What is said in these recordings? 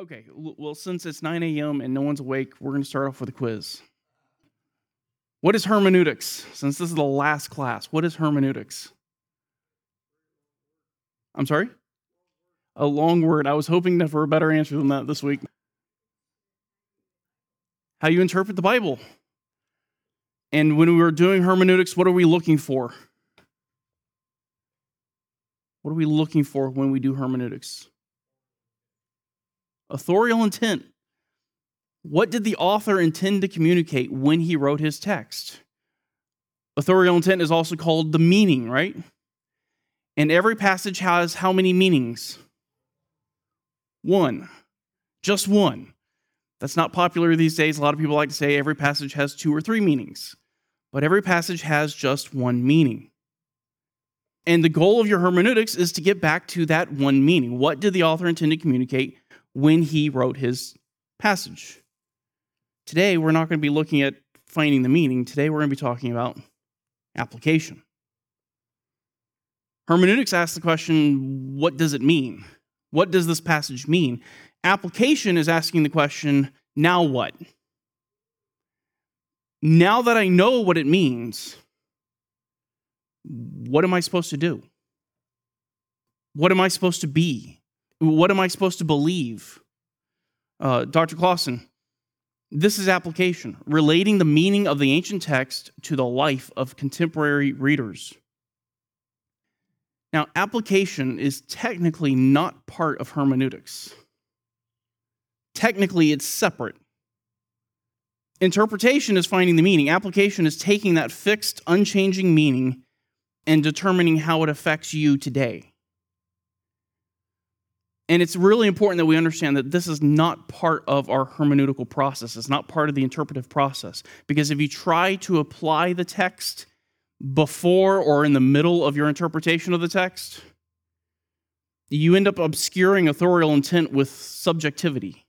Okay, well, since it's 9 a.m. and no one's awake, we're going to start off with a quiz. What is hermeneutics? Since this is the last class, what is hermeneutics? I'm sorry? A long word. I was hoping for a better answer than that this week. How you interpret the Bible. And when we were doing hermeneutics, what are we looking for? What are we looking for when we do hermeneutics? Authorial intent. What did the author intend to communicate when he wrote his text? Authorial intent is also called the meaning, right? And every passage has how many meanings? One. Just one. That's not popular these days. A lot of people like to say every passage has two or three meanings, but every passage has just one meaning. And the goal of your hermeneutics is to get back to that one meaning. What did the author intend to communicate when he wrote his passage? Today, we're not going to be looking at finding the meaning. Today, we're going to be talking about application. Hermeneutics asks the question what does it mean? What does this passage mean? Application is asking the question now what? Now that I know what it means, what am I supposed to do? What am I supposed to be? What am I supposed to believe? Uh, Dr. Clausen, this is application, relating the meaning of the ancient text to the life of contemporary readers. Now, application is technically not part of hermeneutics. Technically, it's separate. Interpretation is finding the meaning, application is taking that fixed, unchanging meaning and determining how it affects you today. And it's really important that we understand that this is not part of our hermeneutical process. It's not part of the interpretive process. Because if you try to apply the text before or in the middle of your interpretation of the text, you end up obscuring authorial intent with subjectivity.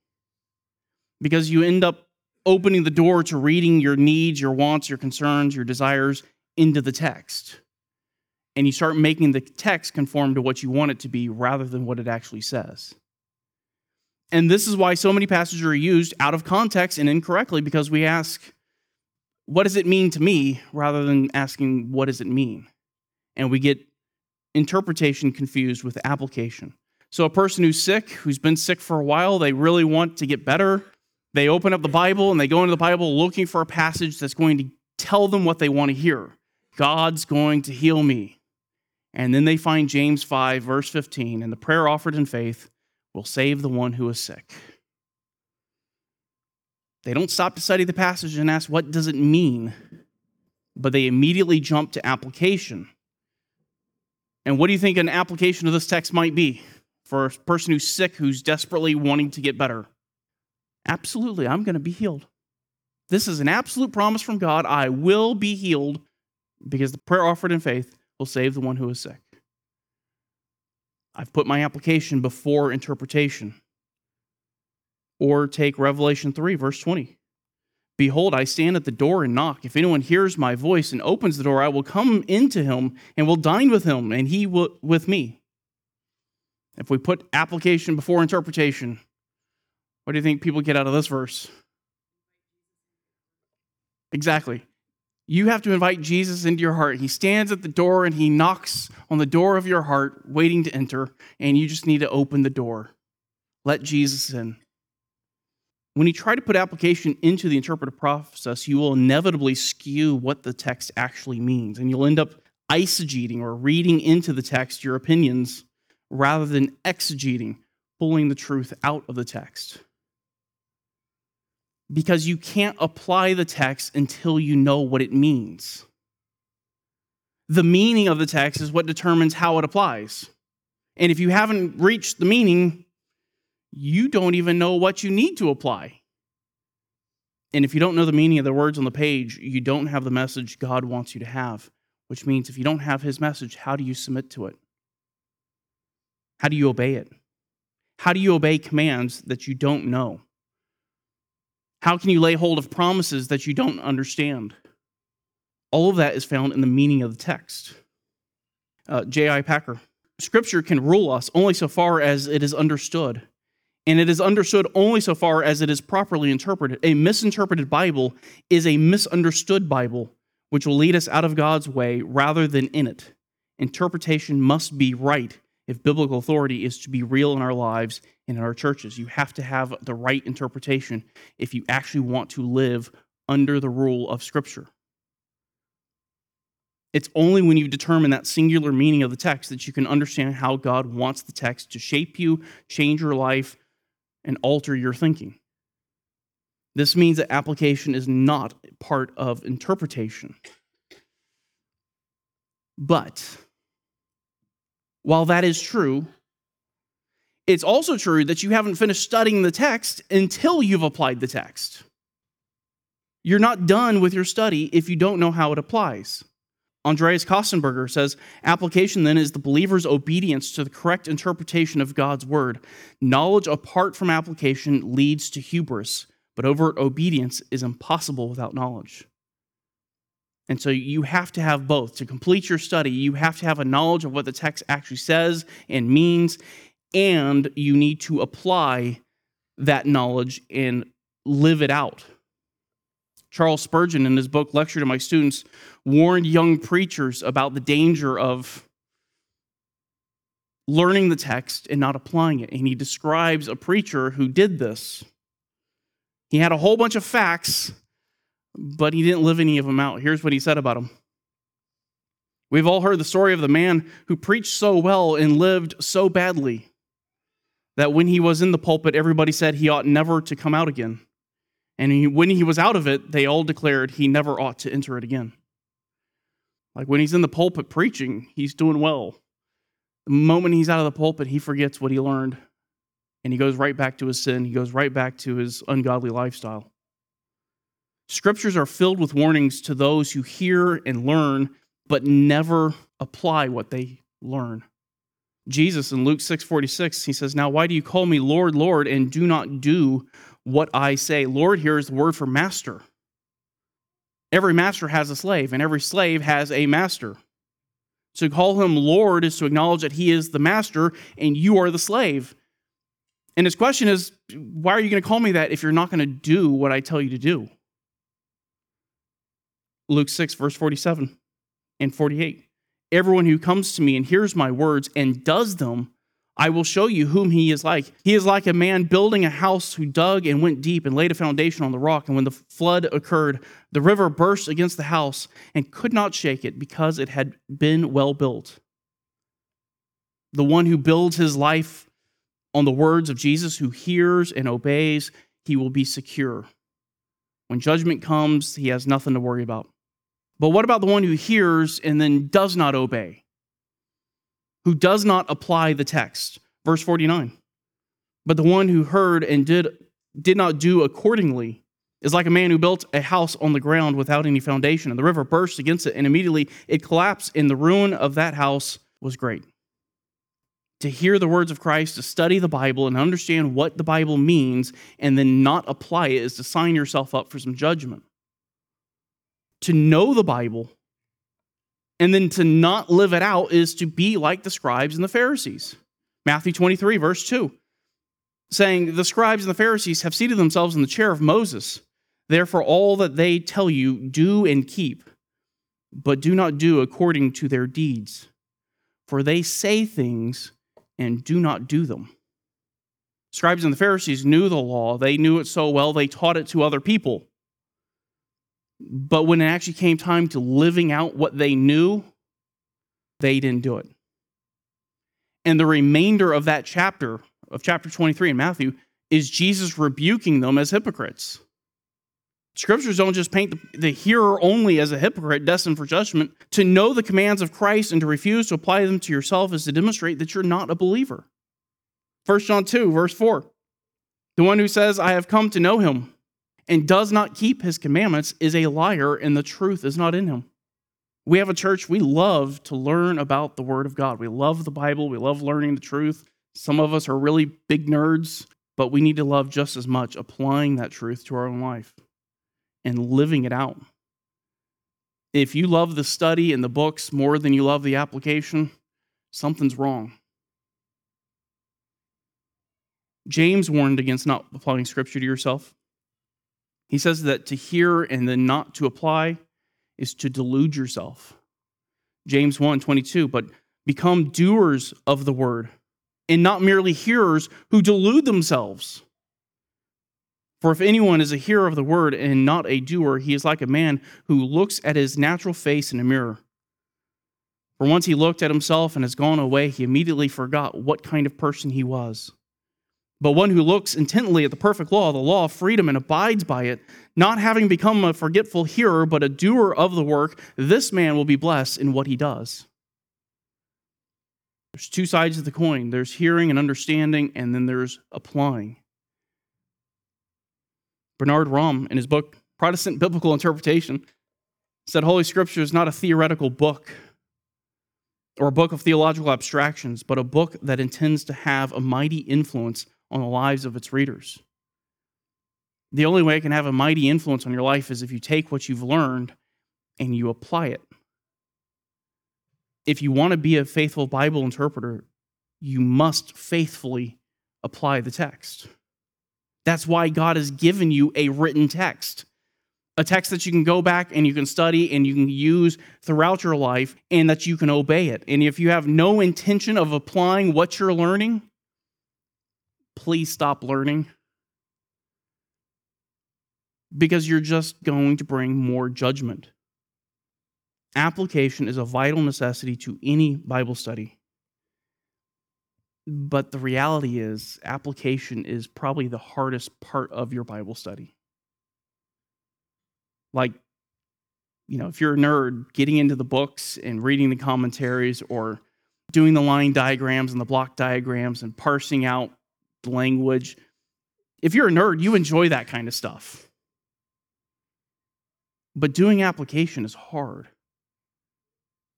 Because you end up opening the door to reading your needs, your wants, your concerns, your desires into the text and you start making the text conform to what you want it to be rather than what it actually says. And this is why so many passages are used out of context and incorrectly because we ask, what does it mean to me, rather than asking, what does it mean? And we get interpretation confused with application. So, a person who's sick, who's been sick for a while, they really want to get better. They open up the Bible and they go into the Bible looking for a passage that's going to tell them what they want to hear God's going to heal me. And then they find James 5, verse 15, and the prayer offered in faith will save the one who is sick. They don't stop to study the passage and ask, what does it mean? But they immediately jump to application. And what do you think an application of this text might be for a person who's sick, who's desperately wanting to get better? Absolutely, I'm going to be healed. This is an absolute promise from God. I will be healed because the prayer offered in faith will save the one who is sick. I've put my application before interpretation. Or take Revelation 3, verse 20. Behold, I stand at the door and knock. If anyone hears my voice and opens the door, I will come into him and will dine with him, and he will, with me. If we put application before interpretation, what do you think people get out of this verse? Exactly. You have to invite Jesus into your heart. He stands at the door and he knocks on the door of your heart, waiting to enter, and you just need to open the door. Let Jesus in. When you try to put application into the interpretive process, you will inevitably skew what the text actually means, and you'll end up eisegeting or reading into the text your opinions rather than exegeting, pulling the truth out of the text because you can't apply the text until you know what it means. The meaning of the text is what determines how it applies. And if you haven't reached the meaning, you don't even know what you need to apply. And if you don't know the meaning of the words on the page, you don't have the message God wants you to have, which means if you don't have His message, how do you submit to it? How do you obey it? How do you obey commands that you don't know? How can you lay hold of promises that you don't understand? All of that is found in the meaning of the text. Uh, J.I. Packer Scripture can rule us only so far as it is understood. and it is understood only so far as it is properly interpreted. A misinterpreted Bible is a misunderstood Bible, which will lead us out of God's way rather than in it. Interpretation must be right if biblical authority is to be real in our lives and in our churches. You have to have the right interpretation if you actually want to live under the rule of Scripture. It's only when you determine that singular meaning of the text that you can understand how God wants the text to shape you, change your life, and alter your thinking. This means that application is not part of interpretation. But while that is true, it's also true that you haven't finished studying the text until you've applied the text. You're not done with your study if you don't know how it applies. Andreas Kostenberger says application then is the believer's obedience to the correct interpretation of God's word. Knowledge apart from application leads to hubris, but overt obedience is impossible without knowledge. And so you have to have both. To complete your study, you have to have a knowledge of what the text actually says and means, and you need to apply that knowledge and live it out. Charles Spurgeon, in his book Lecture to My Students, warned young preachers about the danger of learning the text and not applying it. And he describes a preacher who did this. He had a whole bunch of facts, but he didn't live any of them out. Here's what he said about them. We've all heard the story of the man who preached so well and lived so badly that when he was in the pulpit, everybody said he ought never to come out again. And he, when he was out of it, they all declared he never ought to enter it again. Like when he's in the pulpit preaching, he's doing well. The moment he's out of the pulpit, he forgets what he learned and he goes right back to his sin. He goes right back to his ungodly lifestyle. Scriptures are filled with warnings to those who hear and learn, but never apply what they learn. Jesus in Luke 6:46, he says, "Now why do you call me Lord, Lord, and do not do what I say. Lord here is the word for master. Every master has a slave, and every slave has a master. To call him Lord is to acknowledge that he is the master and you are the slave. And his question is, why are you going to call me that if you're not going to do what I tell you to do? Luke 6, verse 47 and 48. Everyone who comes to me and hears my words and does them, I will show you whom he is like. He is like a man building a house who dug and went deep and laid a foundation on the rock. And when the flood occurred, the river burst against the house and could not shake it because it had been well built. The one who builds his life on the words of Jesus, who hears and obeys, he will be secure. When judgment comes, he has nothing to worry about. But what about the one who hears and then does not obey? who does not apply the text. Verse 49. But the one who heard and did, did not do accordingly is like a man who built a house on the ground without any foundation, and the river burst against it, and immediately it collapsed, and the ruin of that house was great. To hear the words of Christ, to study the Bible and understand what the Bible means, and then not apply it is to sign yourself up for some judgment. To know the Bible and then to not live it out is to be like the scribes and the Pharisees. Matthew 23, verse 2, saying, The scribes and the Pharisees have seated themselves in the chair of Moses. Therefore, all that they tell you, do and keep, but do not do according to their deeds. For they say things and do not do them. Scribes and the Pharisees knew the law, they knew it so well, they taught it to other people. But when it actually came time to living out what they knew, they didn't do it. And the remainder of that chapter, of chapter 23 in Matthew, is Jesus rebuking them as hypocrites. Scriptures don't just paint the, hearer only as a hypocrite destined for judgment. To know the commands of Christ and to refuse to apply them to yourself is to demonstrate that you're not a believer. 1 John 2, verse 4. The one who says, I have come to know him and does not keep his commandments is a liar, and the truth is not in him. We have a church, we love to learn about the Word of God. We love the Bible, we love learning the truth. Some of us are really big nerds, but we need to love just as much applying that truth to our own life and living it out. If you love the study and the books more than you love the application, something's wrong. James warned against not applying scripture to yourself. He says that to hear and then not to apply is to delude yourself. James 1 22, but become doers of the word and not merely hearers who delude themselves. For if anyone is a hearer of the word and not a doer, he is like a man who looks at his natural face in a mirror. For once he looked at himself and has gone away, he immediately forgot what kind of person he was. But one who looks intently at the perfect law, the law of freedom, and abides by it, not having become a forgetful hearer, but a doer of the work, this man will be blessed in what he does. There's two sides of the coin there's hearing and understanding, and then there's applying. Bernard Ramm, in his book Protestant Biblical Interpretation, said Holy Scripture is not a theoretical book or a book of theological abstractions, but a book that intends to have a mighty influence on the lives of its readers. The only way it can have a mighty influence on your life is if you take what you've learned and you apply it. If you want to be a faithful Bible interpreter, you must faithfully apply the text. That's why God has given you a written text a text that you can go back and you can study and you can use throughout your life and that you can obey it. And if you have no intention of applying what you're learning, please stop learning because you're just going to bring more judgment. Application is a vital necessity to any Bible study. But the reality is, application is probably the hardest part of your Bible study. Like, you know, if you're a nerd, getting into the books and reading the commentaries or doing the line diagrams and the block diagrams and parsing out language, if you're a nerd, you enjoy that kind of stuff. But doing application is hard.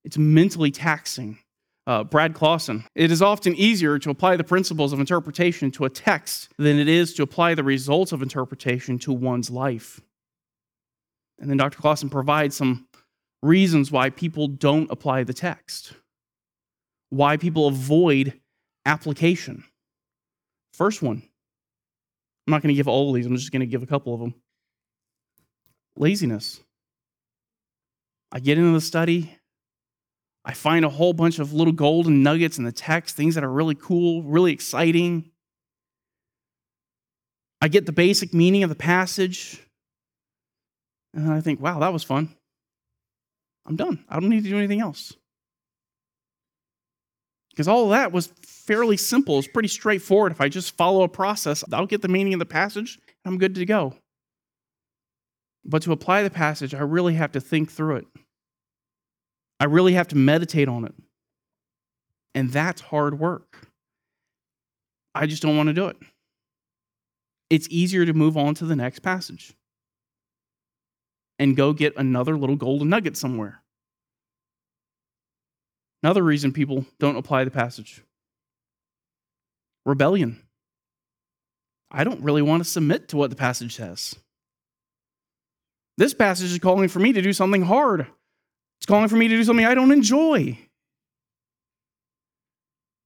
It's mentally taxing. Uh, Brad Clausen. It is often easier to apply the principles of interpretation to a text than it is to apply the results of interpretation to one's life. And then Dr. Clausen provides some reasons why people don't apply the text, why people avoid application. First one, I'm not going to give all of these, I'm just going to give a couple of them. Laziness. I get into the study, I find a whole bunch of little golden nuggets in the text, things that are really cool, really exciting. I get the basic meaning of the passage. And I think, wow, that was fun. I'm done. I don't need to do anything else. Because all of that was fairly simple. It's pretty straightforward. If I just follow a process, I'll get the meaning of the passage and I'm good to go. But to apply the passage, I really have to think through it. I really have to meditate on it. And that's hard work. I just don't want to do it. It's easier to move on to the next passage and go get another little golden nugget somewhere. Another reason people don't apply the passage rebellion. I don't really want to submit to what the passage says. This passage is calling for me to do something hard. It's calling for me to do something I don't enjoy.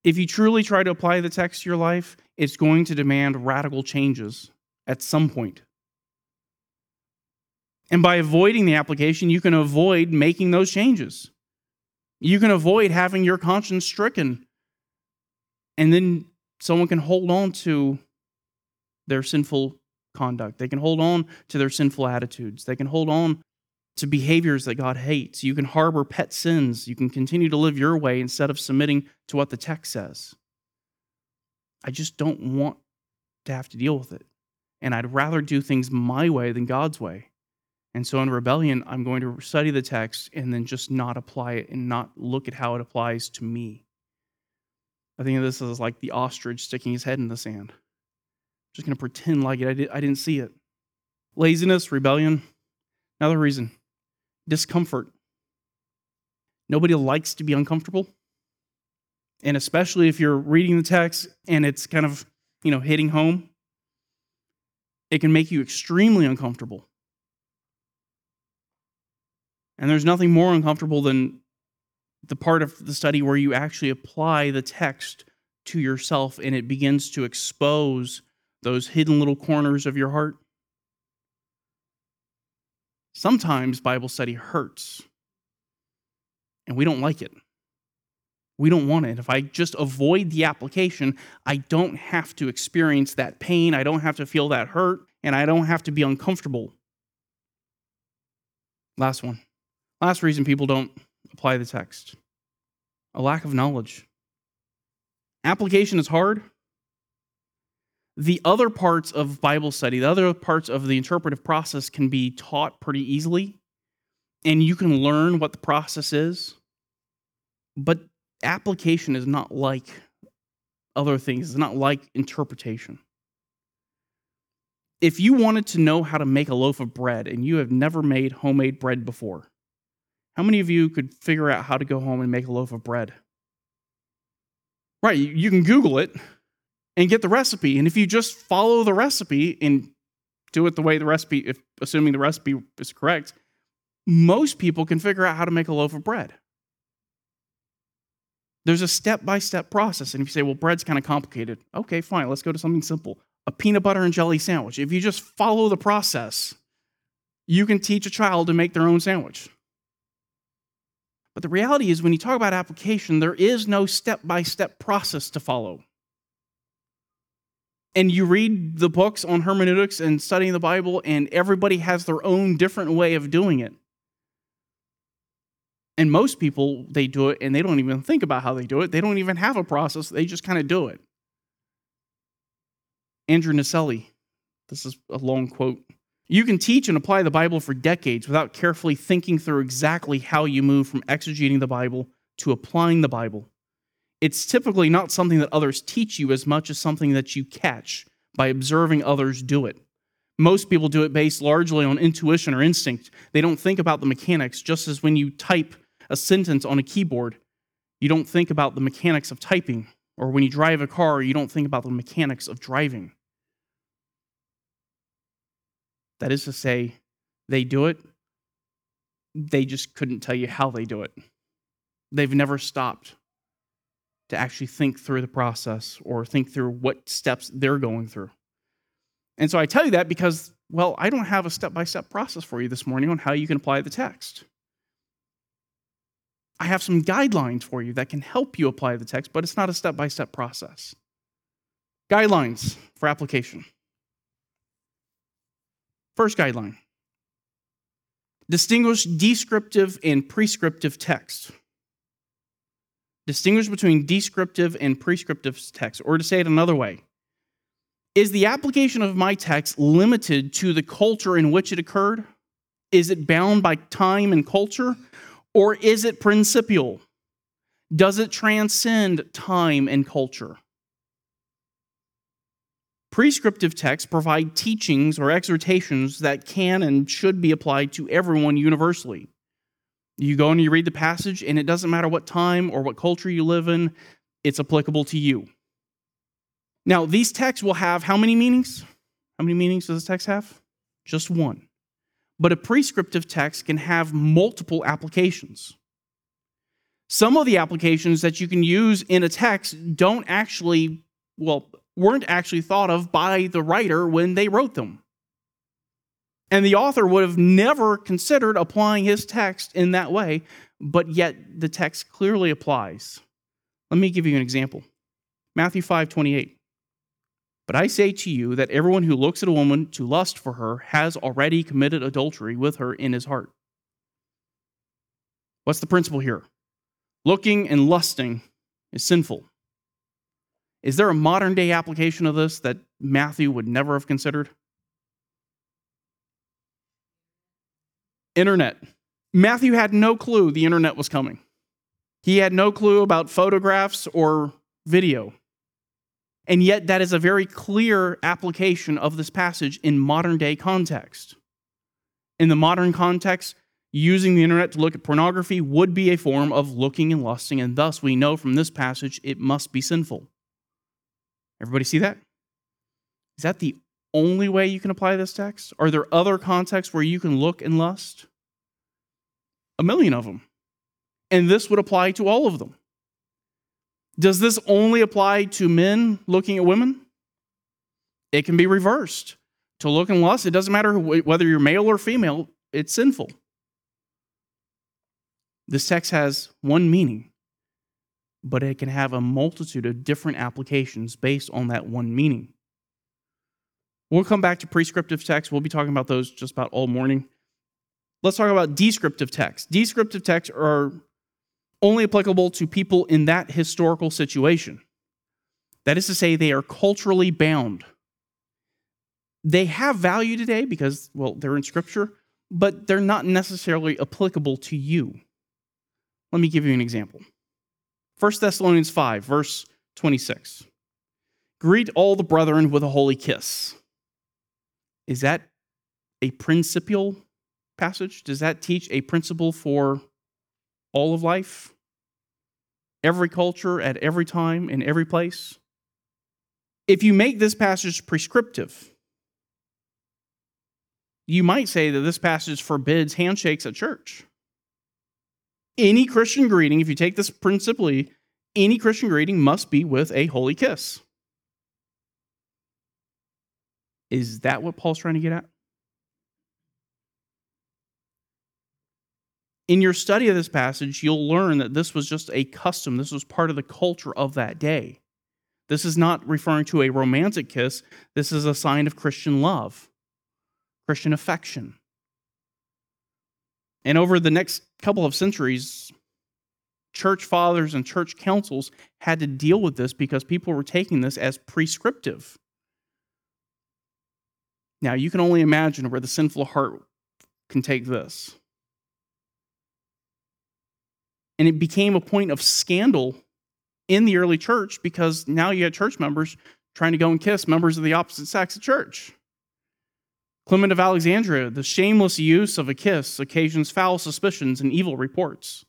If you truly try to apply the text to your life, it's going to demand radical changes at some point. And by avoiding the application, you can avoid making those changes. You can avoid having your conscience stricken. And then someone can hold on to their sinful conduct. They can hold on to their sinful attitudes. They can hold on to behaviors that God hates. You can harbor pet sins. You can continue to live your way instead of submitting to what the text says. I just don't want to have to deal with it. And I'd rather do things my way than God's way. And so in rebellion, I'm going to study the text and then just not apply it and not look at how it applies to me. I think of this as like the ostrich sticking his head in the sand. I'm just going to pretend like it. I, did, I didn't see it. Laziness, rebellion. Another reason discomfort. Nobody likes to be uncomfortable. And especially if you're reading the text and it's kind of, you know, hitting home, it can make you extremely uncomfortable. And there's nothing more uncomfortable than the part of the study where you actually apply the text to yourself and it begins to expose those hidden little corners of your heart? Sometimes Bible study hurts, and we don't like it. We don't want it. If I just avoid the application, I don't have to experience that pain. I don't have to feel that hurt, and I don't have to be uncomfortable. Last one. Last reason people don't apply the text a lack of knowledge. Application is hard. The other parts of Bible study, the other parts of the interpretive process can be taught pretty easily, and you can learn what the process is. But application is not like other things, it's not like interpretation. If you wanted to know how to make a loaf of bread and you have never made homemade bread before, how many of you could figure out how to go home and make a loaf of bread? Right, you can Google it and get the recipe. And if you just follow the recipe and do it the way the recipe, if assuming the recipe is correct, most people can figure out how to make a loaf of bread. There's a step by step process. And if you say, well, bread's kind of complicated, okay, fine, let's go to something simple a peanut butter and jelly sandwich. If you just follow the process, you can teach a child to make their own sandwich. But the reality is, when you talk about application, there is no step by step process to follow. And you read the books on hermeneutics and studying the Bible, and everybody has their own different way of doing it. And most people, they do it and they don't even think about how they do it. They don't even have a process, they just kind of do it. Andrew Naselli, this is a long quote. You can teach and apply the Bible for decades without carefully thinking through exactly how you move from exegeting the Bible to applying the Bible. It's typically not something that others teach you as much as something that you catch by observing others do it. Most people do it based largely on intuition or instinct. They don't think about the mechanics, just as when you type a sentence on a keyboard, you don't think about the mechanics of typing. Or when you drive a car, you don't think about the mechanics of driving. That is to say, they do it, they just couldn't tell you how they do it. They've never stopped to actually think through the process or think through what steps they're going through. And so I tell you that because, well, I don't have a step by step process for you this morning on how you can apply the text. I have some guidelines for you that can help you apply the text, but it's not a step by step process. Guidelines for application. First guideline distinguish descriptive and prescriptive text. Distinguish between descriptive and prescriptive text, or to say it another way, is the application of my text limited to the culture in which it occurred? Is it bound by time and culture? Or is it principial? Does it transcend time and culture? Prescriptive texts provide teachings or exhortations that can and should be applied to everyone universally. You go and you read the passage, and it doesn't matter what time or what culture you live in, it's applicable to you. Now, these texts will have how many meanings? How many meanings does this text have? Just one but a prescriptive text can have multiple applications. Some of the applications that you can use in a text don't actually, well, weren't actually thought of by the writer when they wrote them. And the author would have never considered applying his text in that way, but yet the text clearly applies. Let me give you an example. Matthew 5 28. But I say to you that everyone who looks at a woman to lust for her has already committed adultery with her in his heart. What's the principle here? Looking and lusting is sinful. Is there a modern day application of this that Matthew would never have considered? Internet. Matthew had no clue the internet was coming. He had no clue about photographs or video. And yet, that is a very clear application of this passage in modern day context. In the modern context, using the internet to look at pornography would be a form of looking and lusting, and thus we know from this passage it must be sinful. Everybody see that? Is that the only way you can apply this text? Are there other contexts where you can look and lust? A million of them. And this would apply to all of them. Does this only apply to men looking at women? It can be reversed. To look and lust, it doesn't matter whether you're male or female, it's sinful. This text has one meaning, but it can have a multitude of different applications based on that one meaning. We'll come back to prescriptive text. We'll be talking about those just about all morning. Let's talk about descriptive text. Descriptive texts are only applicable to people in that historical situation. That is to say, they are culturally bound. They have value today because, well, they're in Scripture, but they're not necessarily applicable to you. Let me give you an example. 1 Thessalonians 5, verse 26. Greet all the brethren with a holy kiss. Is that a principial passage? Does that teach a principle for all of life? Every culture, at every time, in every place? If you make this passage prescriptive, you might say that this passage forbids handshakes at church. Any Christian greeting, if you take this principally, any Christian greeting must be with a holy kiss. Is that what Paul's trying to get at? In your study of this passage, you'll learn that this was just a custom. This was part of the culture of that day. This is not referring to a romantic kiss. This is a sign of Christian love, Christian affection. And over the next couple of centuries, church fathers and church councils had to deal with this because people were taking this as prescriptive. Now, you can only imagine where the sinful heart can take this. And it became a point of scandal in the early church because now you had church members trying to go and kiss members of the opposite sex at church. Clement of Alexandria, the shameless use of a kiss occasions foul suspicions and evil reports.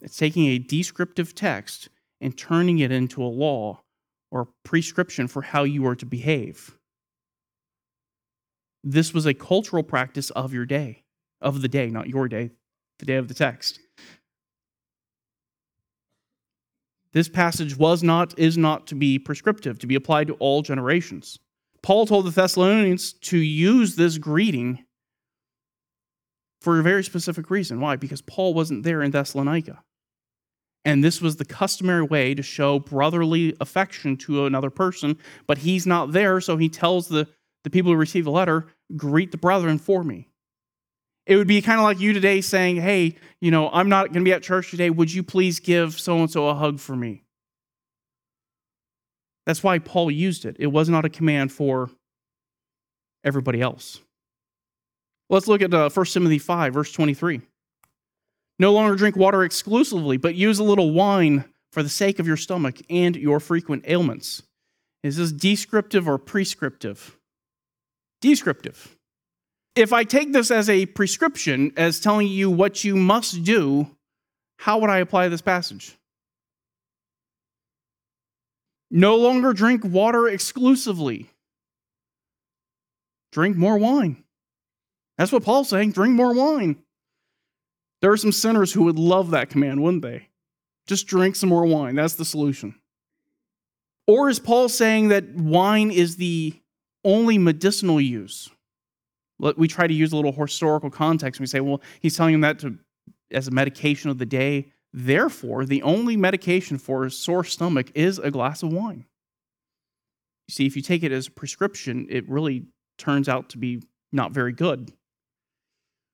It's taking a descriptive text and turning it into a law or prescription for how you are to behave. This was a cultural practice of your day, of the day, not your day, the day of the text. This passage was not, is not to be prescriptive, to be applied to all generations. Paul told the Thessalonians to use this greeting for a very specific reason. Why? Because Paul wasn't there in Thessalonica. And this was the customary way to show brotherly affection to another person, but he's not there, so he tells the, the people who receive the letter, greet the brethren for me. It would be kind of like you today saying, Hey, you know, I'm not going to be at church today. Would you please give so and so a hug for me? That's why Paul used it. It was not a command for everybody else. Let's look at uh, 1 Timothy 5, verse 23. No longer drink water exclusively, but use a little wine for the sake of your stomach and your frequent ailments. Is this descriptive or prescriptive? Descriptive if I take this as a prescription, as telling you what you must do, how would I apply this passage? No longer drink water exclusively. Drink more wine. That's what Paul's saying. Drink more wine. There are some sinners who would love that command, wouldn't they? Just drink some more wine. That's the solution. Or is Paul saying that wine is the only medicinal use? we try to use a little historical context. And we say, well, he's telling him that to, as a medication of the day. Therefore, the only medication for a sore stomach is a glass of wine. You see, if you take it as a prescription, it really turns out to be not very good.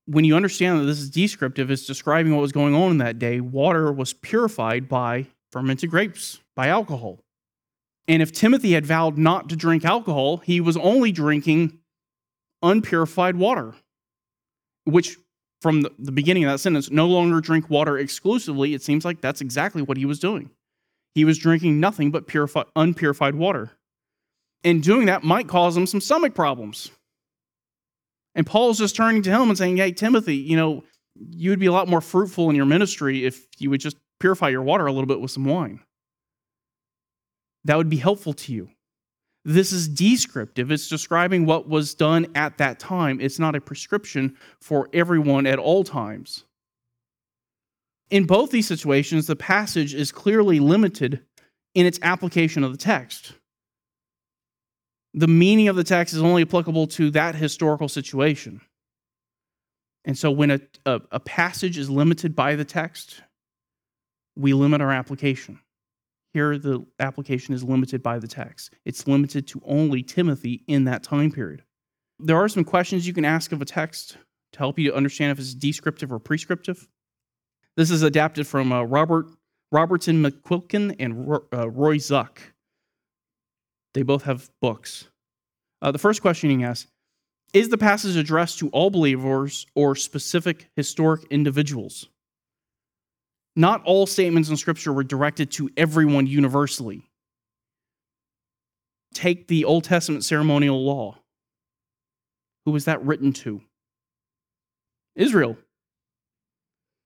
When you understand that this is descriptive, it's describing what was going on in that day. Water was purified by fermented grapes, by alcohol. And if Timothy had vowed not to drink alcohol, he was only drinking unpurified water, which from the, beginning of that sentence, no longer drink water exclusively, it seems like that's exactly what he was doing. He was drinking nothing but purified, unpurified water. And doing that might cause him some stomach problems. And Paul's just turning to him and saying, Hey, Timothy, you know, you would be a lot more fruitful in your ministry if you would just purify your water a little bit with some wine. That would be helpful to you. This is descriptive. It's describing what was done at that time. It's not a prescription for everyone at all times. In both these situations, the passage is clearly limited in its application of the text. The meaning of the text is only applicable to that historical situation. And so when a, a, a passage is limited by the text, we limit our application. Here, the application is limited by the text. It's limited to only Timothy in that time period. There are some questions you can ask of a text to help you to understand if it's descriptive or prescriptive. This is adapted from uh, Robert Robertson McQuilkin and uh, Roy Zuck. They both have books. Uh, the first question you can ask is the passage addressed to all believers or specific historic individuals? Not all statements in Scripture were directed to everyone universally. Take the Old Testament ceremonial law. Who was that written to? Israel.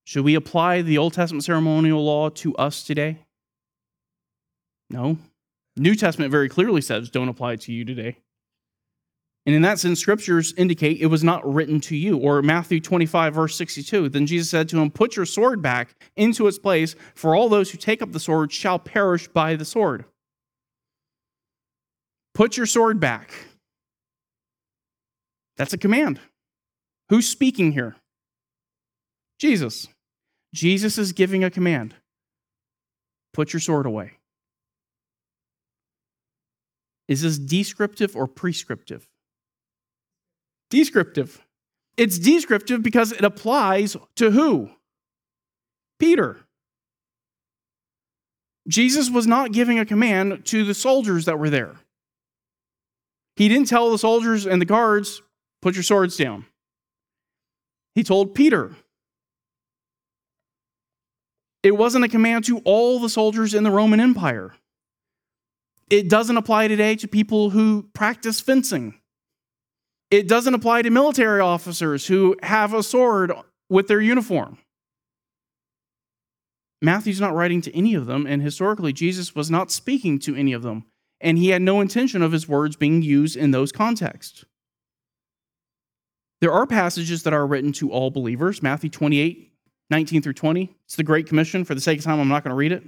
Should we apply the Old Testament ceremonial law to us today? No. New Testament very clearly says don't apply it to you today. And in that sense, scriptures indicate it was not written to you. Or Matthew 25, verse 62. Then Jesus said to him, Put your sword back into its place, for all those who take up the sword shall perish by the sword. Put your sword back. That's a command. Who's speaking here? Jesus. Jesus is giving a command. Put your sword away. Is this descriptive or prescriptive? Descriptive. It's descriptive because it applies to who? Peter. Jesus was not giving a command to the soldiers that were there. He didn't tell the soldiers and the guards, put your swords down. He told Peter. It wasn't a command to all the soldiers in the Roman Empire. It doesn't apply today to people who practice fencing. It doesn't apply to military officers who have a sword with their uniform. Matthew's not writing to any of them, and historically, Jesus was not speaking to any of them, and he had no intention of his words being used in those contexts. There are passages that are written to all believers. Matthew 28, 19 through 20. It's the Great Commission. For the sake of time, I'm not going to read it.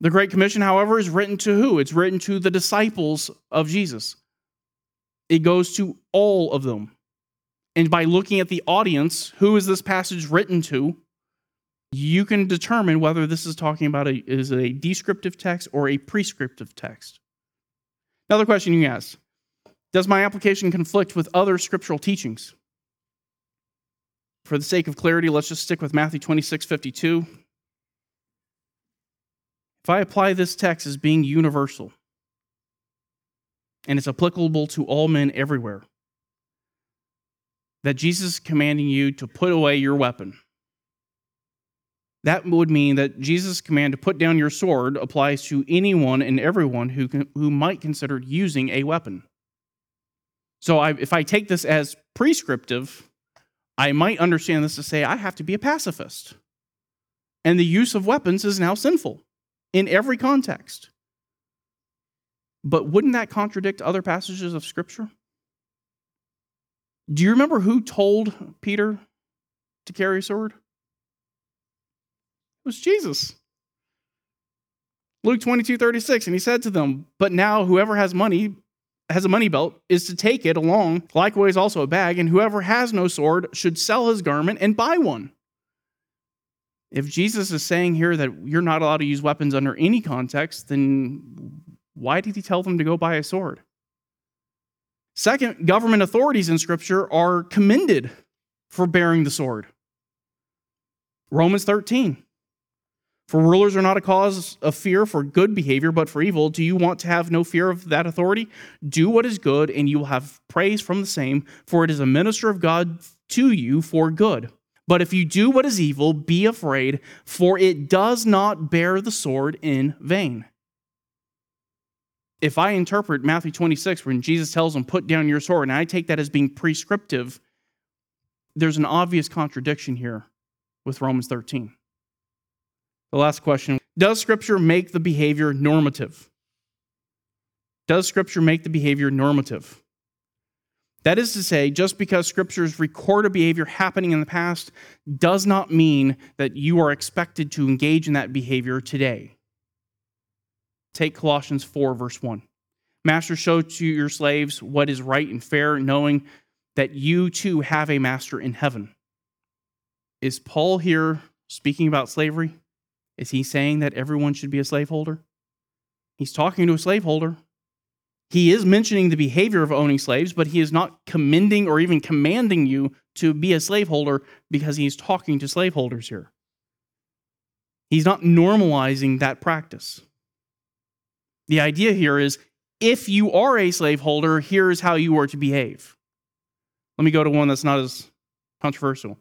The Great Commission, however, is written to who? It's written to the disciples of Jesus. It goes to all of them. And by looking at the audience, who is this passage written to? You can determine whether this is talking about a is a descriptive text or a prescriptive text. Another question you ask: Does my application conflict with other scriptural teachings? For the sake of clarity, let's just stick with Matthew 26, 52. If I apply this text as being universal, and it's applicable to all men everywhere. That Jesus is commanding you to put away your weapon. That would mean that Jesus' command to put down your sword applies to anyone and everyone who, can, who might consider using a weapon. So I, if I take this as prescriptive, I might understand this to say I have to be a pacifist. And the use of weapons is now sinful in every context. But wouldn't that contradict other passages of Scripture? Do you remember who told Peter to carry a sword? It was Jesus. Luke 22, 36, and he said to them, But now whoever has money, has a money belt, is to take it along, likewise also a bag, and whoever has no sword should sell his garment and buy one. If Jesus is saying here that you're not allowed to use weapons under any context, then why did he tell them to go buy a sword? Second, government authorities in Scripture are commended for bearing the sword. Romans 13. For rulers are not a cause of fear for good behavior, but for evil. Do you want to have no fear of that authority? Do what is good, and you will have praise from the same, for it is a minister of God to you for good. But if you do what is evil, be afraid, for it does not bear the sword in vain if I interpret Matthew 26, when Jesus tells them, put down your sword, and I take that as being prescriptive, there's an obvious contradiction here with Romans 13. The last question Does Scripture make the behavior normative? Does Scripture make the behavior normative? That is to say, just because scriptures record a behavior happening in the past does not mean that you are expected to engage in that behavior today. Take Colossians 4, verse 1. Master, show to your slaves what is right and fair, knowing that you too have a master in heaven. Is Paul here speaking about slavery? Is he saying that everyone should be a slaveholder? He's talking to a slaveholder. He is mentioning the behavior of owning slaves, but he is not commending or even commanding you to be a slaveholder because he's talking to slaveholders here. He's not normalizing that practice. The idea here is if you are a slaveholder, here's how you are to behave. Let me go to one that's not as controversial.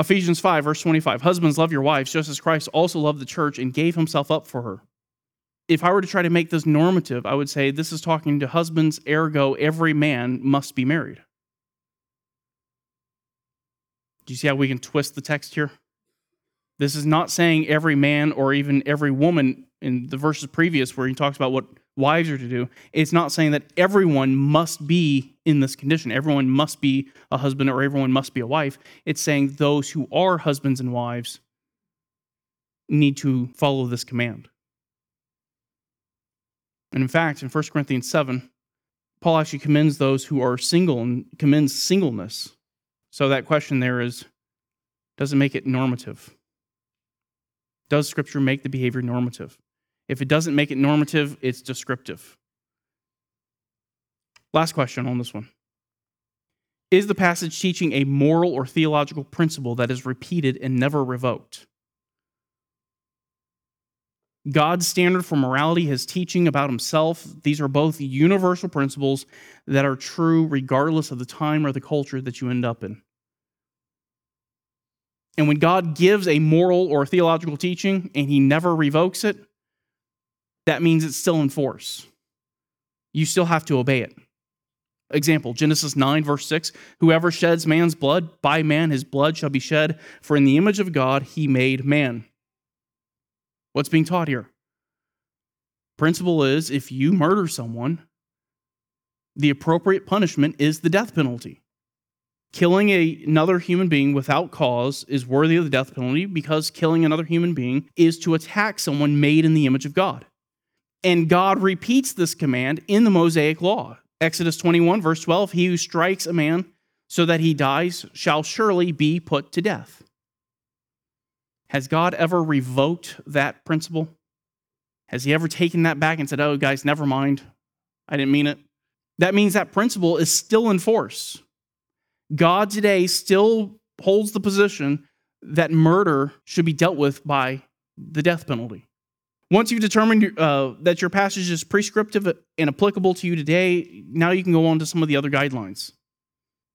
Ephesians 5, verse 25. Husbands, love your wives, just as Christ also loved the church and gave himself up for her if I were to try to make this normative, I would say this is talking to husbands, ergo, every man must be married. Do you see how we can twist the text here? This is not saying every man or even every woman in the verses previous where he talks about what wives are to do. It's not saying that everyone must be in this condition. Everyone must be a husband or everyone must be a wife. It's saying those who are husbands and wives need to follow this command. And in fact, in 1 Corinthians 7, Paul actually commends those who are single and commends singleness. So that question there is does it make it normative? Does Scripture make the behavior normative? If it doesn't make it normative, it's descriptive. Last question on this one. Is the passage teaching a moral or theological principle that is repeated and never revoked? God's standard for morality, his teaching about himself, these are both universal principles that are true regardless of the time or the culture that you end up in. And when God gives a moral or theological teaching and he never revokes it, that means it's still in force. You still have to obey it. Example Genesis 9, verse 6 Whoever sheds man's blood, by man his blood shall be shed, for in the image of God he made man. What's being taught here? Principle is if you murder someone, the appropriate punishment is the death penalty. Killing a, another human being without cause is worthy of the death penalty because killing another human being is to attack someone made in the image of God. And God repeats this command in the Mosaic law. Exodus 21, verse 12 He who strikes a man so that he dies shall surely be put to death. Has God ever revoked that principle? Has he ever taken that back and said, oh, guys, never mind. I didn't mean it? That means that principle is still in force. God today still holds the position that murder should be dealt with by the death penalty. Once you've determined uh, that your passage is prescriptive and applicable to you today, now you can go on to some of the other guidelines.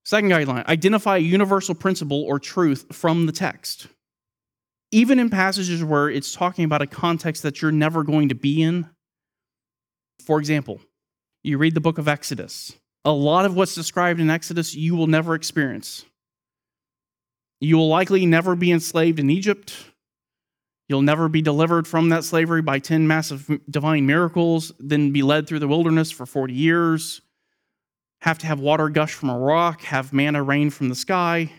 Second guideline identify a universal principle or truth from the text even in passages where it's talking about a context that you're never going to be in. For example, you read the book of Exodus. A lot of what's described in Exodus you will never experience. You will likely never be enslaved in Egypt. You'll never be delivered from that slavery by 10 massive divine miracles, then be led through the wilderness for 40 years, have to have water gush from a rock, have manna rain from the sky.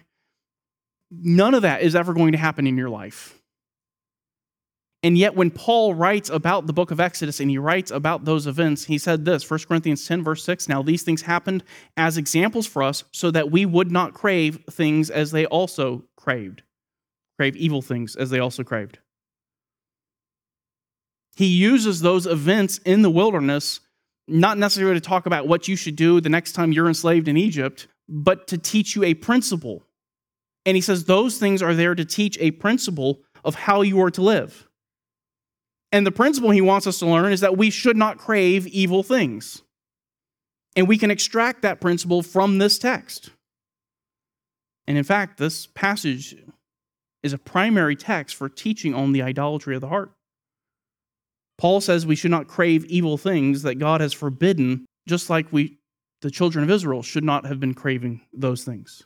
None of that is ever going to happen in your life. And yet, when Paul writes about the book of Exodus and he writes about those events, he said this 1 Corinthians 10, verse 6 Now these things happened as examples for us so that we would not crave things as they also craved, crave evil things as they also craved. He uses those events in the wilderness not necessarily to talk about what you should do the next time you're enslaved in Egypt, but to teach you a principle and he says those things are there to teach a principle of how you are to live. And the principle he wants us to learn is that we should not crave evil things. And we can extract that principle from this text. And in fact, this passage is a primary text for teaching on the idolatry of the heart. Paul says we should not crave evil things that God has forbidden, just like we, the children of Israel, should not have been craving those things.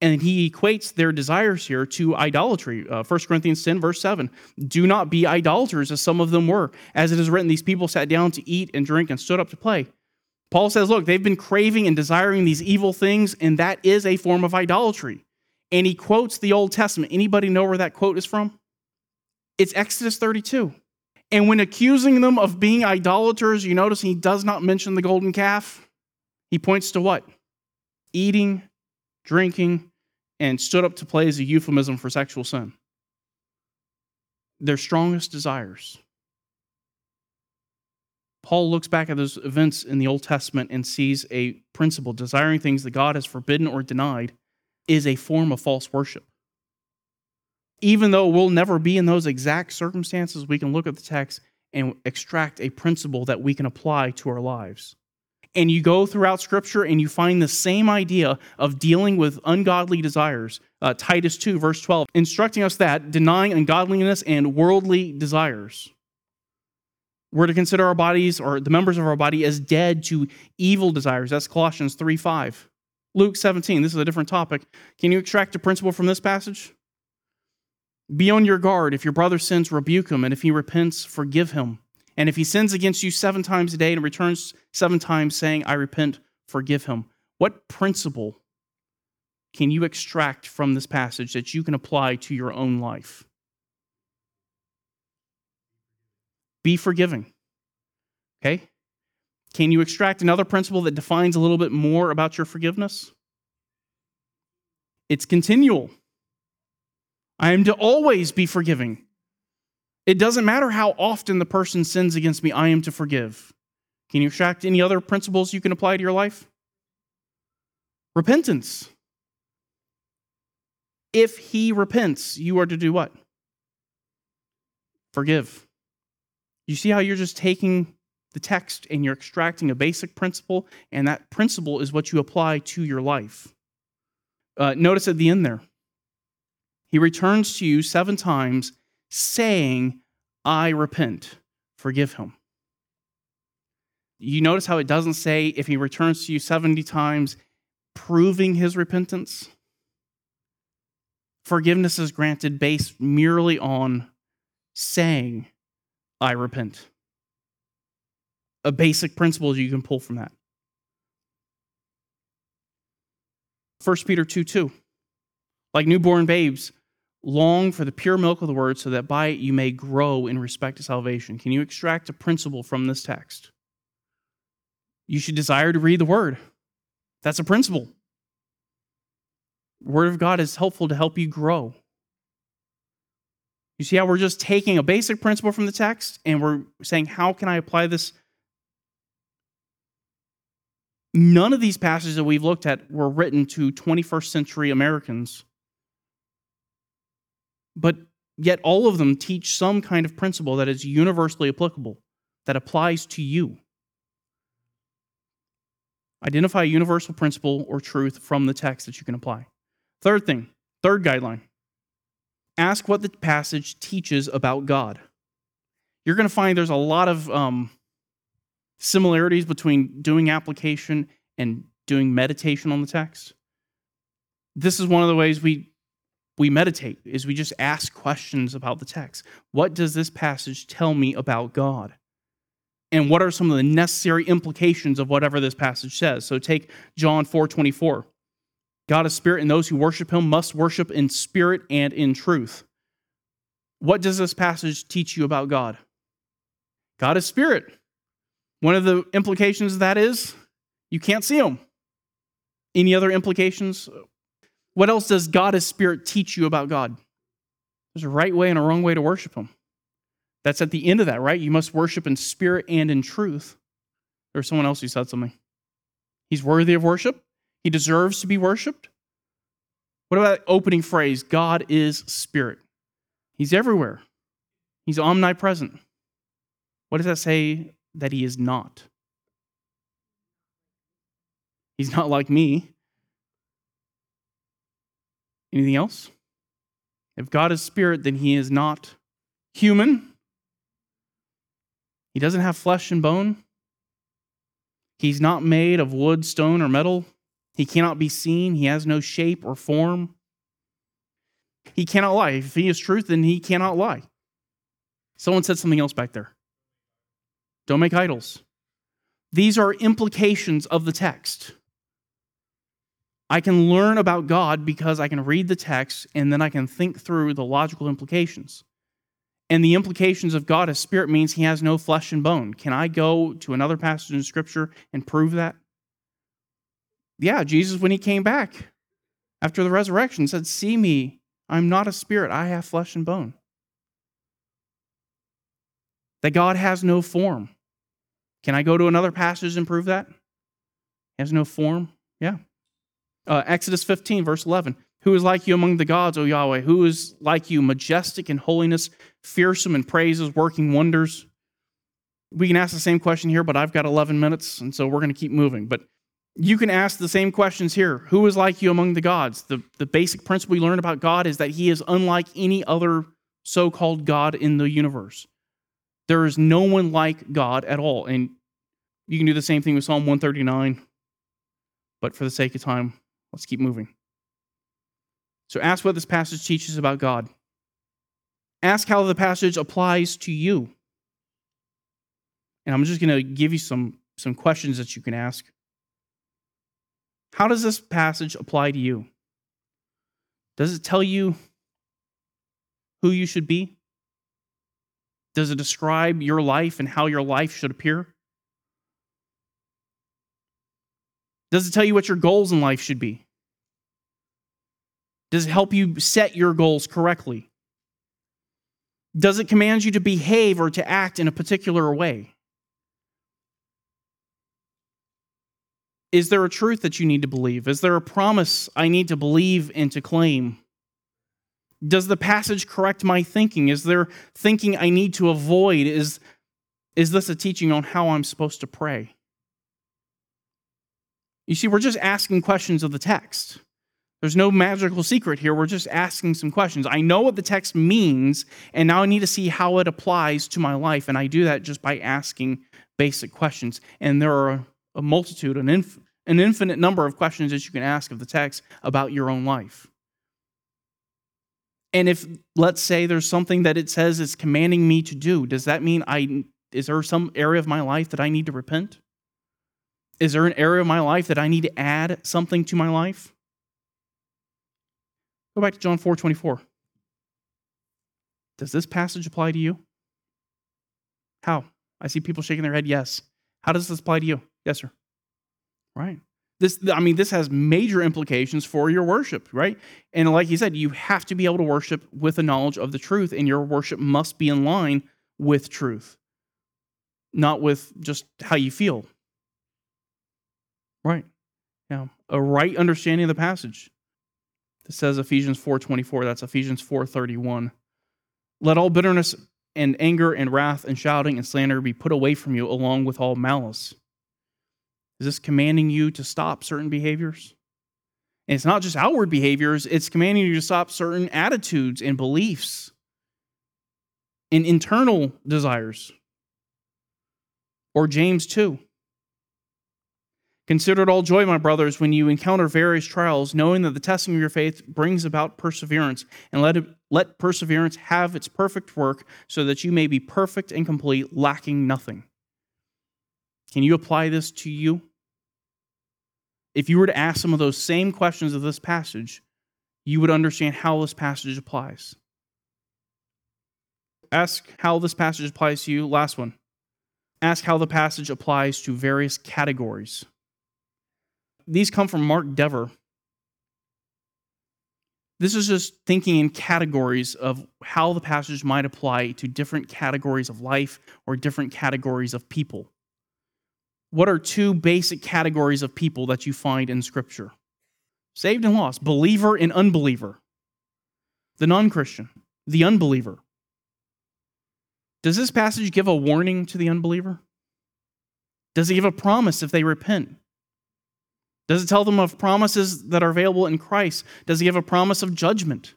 And he equates their desires here to idolatry. Uh, 1 Corinthians 10, verse 7. Do not be idolaters, as some of them were. As it is written, these people sat down to eat and drink and stood up to play. Paul says, look, they've been craving and desiring these evil things, and that is a form of idolatry. And he quotes the Old Testament. Anybody know where that quote is from? It's Exodus 32. And when accusing them of being idolaters, you notice he does not mention the golden calf. He points to what? Eating, drinking, and stood up to play as a euphemism for sexual sin. Their strongest desires. Paul looks back at those events in the Old Testament and sees a principle desiring things that God has forbidden or denied is a form of false worship. Even though we'll never be in those exact circumstances, we can look at the text and extract a principle that we can apply to our lives. And you go throughout Scripture and you find the same idea of dealing with ungodly desires. Uh, Titus 2, verse 12, instructing us that denying ungodliness and worldly desires. We're to consider our bodies or the members of our body as dead to evil desires. That's Colossians 3 5. Luke 17, this is a different topic. Can you extract a principle from this passage? Be on your guard. If your brother sins, rebuke him, and if he repents, forgive him. And if he sins against you seven times a day and returns seven times saying, I repent, forgive him. What principle can you extract from this passage that you can apply to your own life? Be forgiving. Okay? Can you extract another principle that defines a little bit more about your forgiveness? It's continual. I am to always be forgiving. It doesn't matter how often the person sins against me, I am to forgive. Can you extract any other principles you can apply to your life? Repentance. If he repents, you are to do what? Forgive. You see how you're just taking the text and you're extracting a basic principle, and that principle is what you apply to your life. Uh, notice at the end there, he returns to you seven times, saying, I repent. Forgive him. You notice how it doesn't say if he returns to you 70 times, proving his repentance? Forgiveness is granted based merely on saying, I repent. A basic principle you can pull from that. 1 Peter 2 2. Like newborn babes, long for the pure milk of the word so that by it you may grow in respect to salvation. Can you extract a principle from this text? You should desire to read the word. That's a principle. word of God is helpful to help you grow. You see how we're just taking a basic principle from the text and we're saying, how can I apply this? None of these passages that we've looked at were written to 21st century Americans but yet all of them teach some kind of principle that is universally applicable, that applies to you. Identify a universal principle or truth from the text that you can apply. Third thing, third guideline ask what the passage teaches about God. You're going to find there's a lot of um, similarities between doing application and doing meditation on the text. This is one of the ways we we meditate is we just ask questions about the text. What does this passage tell me about God? And what are some of the necessary implications of whatever this passage says? So take John 4 24. God is spirit, and those who worship him must worship in spirit and in truth. What does this passage teach you about God? God is spirit. One of the implications of that is you can't see him. Any other implications? What else does God as Spirit teach you about God? There's a right way and a wrong way to worship Him. That's at the end of that, right? You must worship in spirit and in truth. There's someone else who said something. He's worthy of worship. He deserves to be worshiped. What about opening phrase? God is spirit. He's everywhere. He's omnipresent. What does that say that he is not? He's not like me. Anything else? If God is spirit, then he is not human. He doesn't have flesh and bone. He's not made of wood, stone, or metal. He cannot be seen. He has no shape or form. He cannot lie. If he is truth, then he cannot lie. Someone said something else back there. Don't make idols. These are implications of the text. I can learn about God because I can read the text and then I can think through the logical implications. And the implications of God as spirit means he has no flesh and bone. Can I go to another passage in scripture and prove that? Yeah, Jesus, when he came back after the resurrection, said, See me, I'm not a spirit, I have flesh and bone. That God has no form. Can I go to another passage and prove that? He has no form? Yeah. Uh, Exodus 15, verse 11. Who is like you among the gods, O Yahweh? Who is like you, majestic in holiness, fearsome in praises, working wonders? We can ask the same question here, but I've got 11 minutes, and so we're going to keep moving. But you can ask the same questions here. Who is like you among the gods? The, the basic principle we learn about God is that he is unlike any other so called God in the universe. There is no one like God at all. And you can do the same thing with Psalm 139. But for the sake of time, let's keep moving. So ask what this passage teaches about God. Ask how the passage applies to you. And I'm just going to give you some, some questions that you can ask. How does this passage apply to you? Does it tell you who you should be? Does it describe your life and how your life should appear? Does it tell you what your goals in life should be? Does it help you set your goals correctly? Does it command you to behave or to act in a particular way? Is there a truth that you need to believe? Is there a promise I need to believe and to claim? Does the passage correct my thinking? Is there thinking I need to avoid? Is, is this a teaching on how I'm supposed to pray? You see, we're just asking questions of the text. There's no magical secret here. We're just asking some questions. I know what the text means, and now I need to see how it applies to my life. And I do that just by asking basic questions. And there are a multitude, an, inf- an infinite number of questions that you can ask of the text about your own life. And if, let's say, there's something that it says is commanding me to do, does that mean I, is there some area of my life that I need to repent? Is there an area of my life that I need to add something to my life? Go back to John 4 24. Does this passage apply to you? How? I see people shaking their head, yes. How does this apply to you? Yes, sir. Right. This, I mean, this has major implications for your worship, right? And like you said, you have to be able to worship with a knowledge of the truth, and your worship must be in line with truth, not with just how you feel. Right. Yeah. A right understanding of the passage. This says Ephesians 4:24. That's Ephesians 4:31. Let all bitterness and anger and wrath and shouting and slander be put away from you, along with all malice. Is this commanding you to stop certain behaviors? And it's not just outward behaviors, it's commanding you to stop certain attitudes and beliefs and internal desires. Or James 2. Consider it all joy, my brothers, when you encounter various trials, knowing that the testing of your faith brings about perseverance. And let, it, let perseverance have its perfect work, so that you may be perfect and complete, lacking nothing. Can you apply this to you? If you were to ask some of those same questions of this passage, you would understand how this passage applies. Ask how this passage applies to you. Last one. Ask how the passage applies to various categories these come from Mark Dever. This is just thinking in categories of how the passage might apply to different categories of life or different categories of people. What are two basic categories of people that you find in Scripture? Saved and lost, believer and unbeliever, the non Christian, the unbeliever. Does this passage give a warning to the unbeliever? Does it give a promise if they repent? Does it tell them of promises that are available in Christ? Does he give a promise of judgment?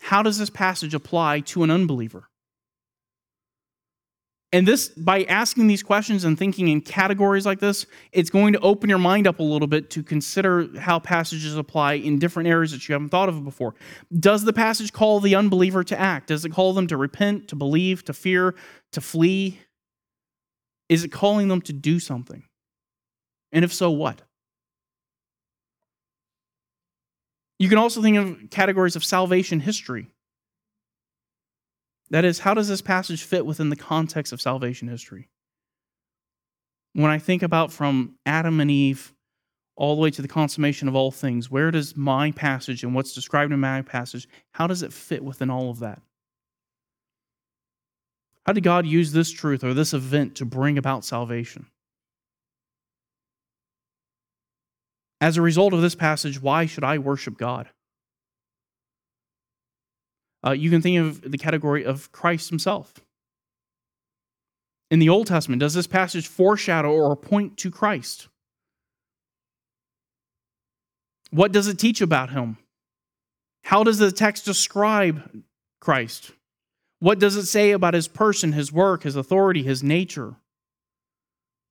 How does this passage apply to an unbeliever? And this, by asking these questions and thinking in categories like this, it's going to open your mind up a little bit to consider how passages apply in different areas that you haven't thought of before. Does the passage call the unbeliever to act? Does it call them to repent, to believe, to fear, to flee? Is it calling them to do something? And if so, what? You can also think of categories of salvation history. That is, how does this passage fit within the context of salvation history? When I think about from Adam and Eve all the way to the consummation of all things, where does my passage and what's described in my passage, how does it fit within all of that? How did God use this truth or this event to bring about salvation? As a result of this passage, why should I worship God? Uh, you can think of the category of Christ himself. In the Old Testament, does this passage foreshadow or point to Christ? What does it teach about him? How does the text describe Christ? What does it say about his person, his work, his authority, his nature?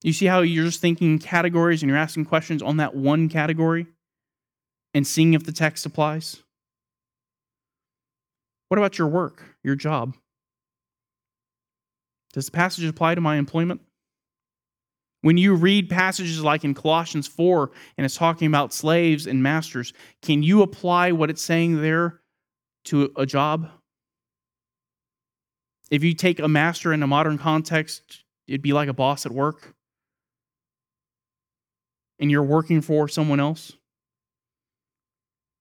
You see how you're just thinking categories and you're asking questions on that one category and seeing if the text applies? What about your work, your job? Does the passage apply to my employment? When you read passages like in Colossians 4 and it's talking about slaves and masters, can you apply what it's saying there to a job? If you take a master in a modern context, it'd be like a boss at work and you're working for someone else?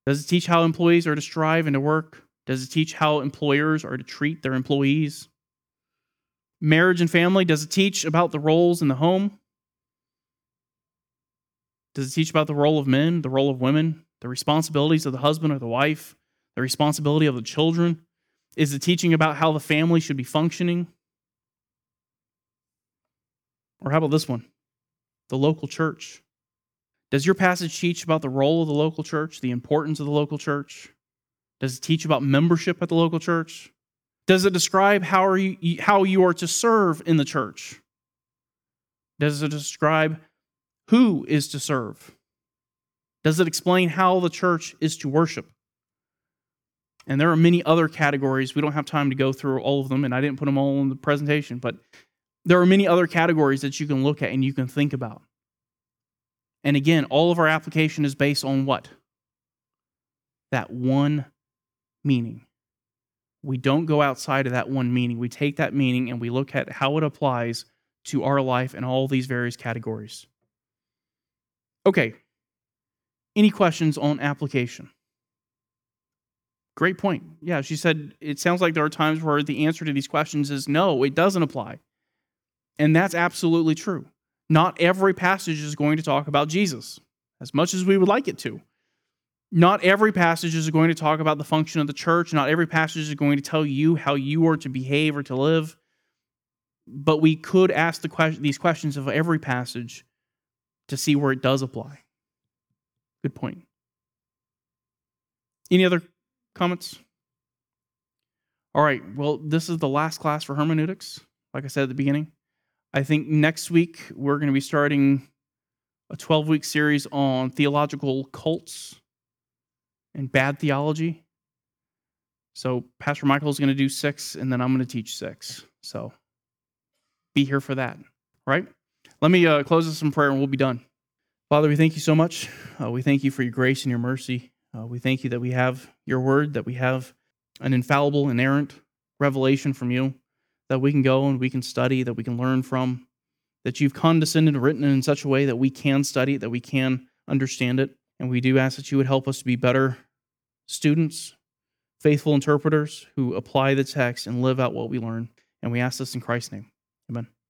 Does it teach how employees are to strive and to work? Does it teach how employers are to treat their employees? Marriage and family, does it teach about the roles in the home? Does it teach about the role of men, the role of women, the responsibilities of the husband or the wife, the responsibility of the children? Is it teaching about how the family should be functioning? Or how about this one? The local church. Does your passage teach about the role of the local church, the importance of the local church? Does it teach about membership at the local church? Does it describe how, are you, how you are to serve in the church? Does it describe who is to serve? Does it explain how the church is to worship? And there are many other categories. We don't have time to go through all of them, and I didn't put them all in the presentation, but there are many other categories that you can look at and you can think about. And again, all of our application is based on what? That one meaning. We don't go outside of that one meaning. We take that meaning and we look at how it applies to our life in all these various categories. Okay. Any questions on application? Great point. Yeah, she said it sounds like there are times where the answer to these questions is no, it doesn't apply. And that's absolutely true. Not every passage is going to talk about Jesus, as much as we would like it to. Not every passage is going to talk about the function of the church. Not every passage is going to tell you how you are to behave or to live. But we could ask the question, these questions of every passage to see where it does apply. Good point. Any other comments? All right. Well, this is the last class for hermeneutics, like I said at the beginning. I think next week we're going to be starting a 12 week series on theological cults and bad theology. So, Pastor Michael is going to do six, and then I'm going to teach six. So, be here for that. Right? Let me uh, close this in prayer and we'll be done. Father, we thank you so much. Uh, we thank you for your grace and your mercy. Uh, we thank you that we have your word, that we have an infallible, inerrant revelation from you that we can go and we can study, that we can learn from, that you've condescended and written in such a way that we can study it, that we can understand it. And we do ask that you would help us to be better students, faithful interpreters who apply the text and live out what we learn. And we ask this in Christ's name. Amen.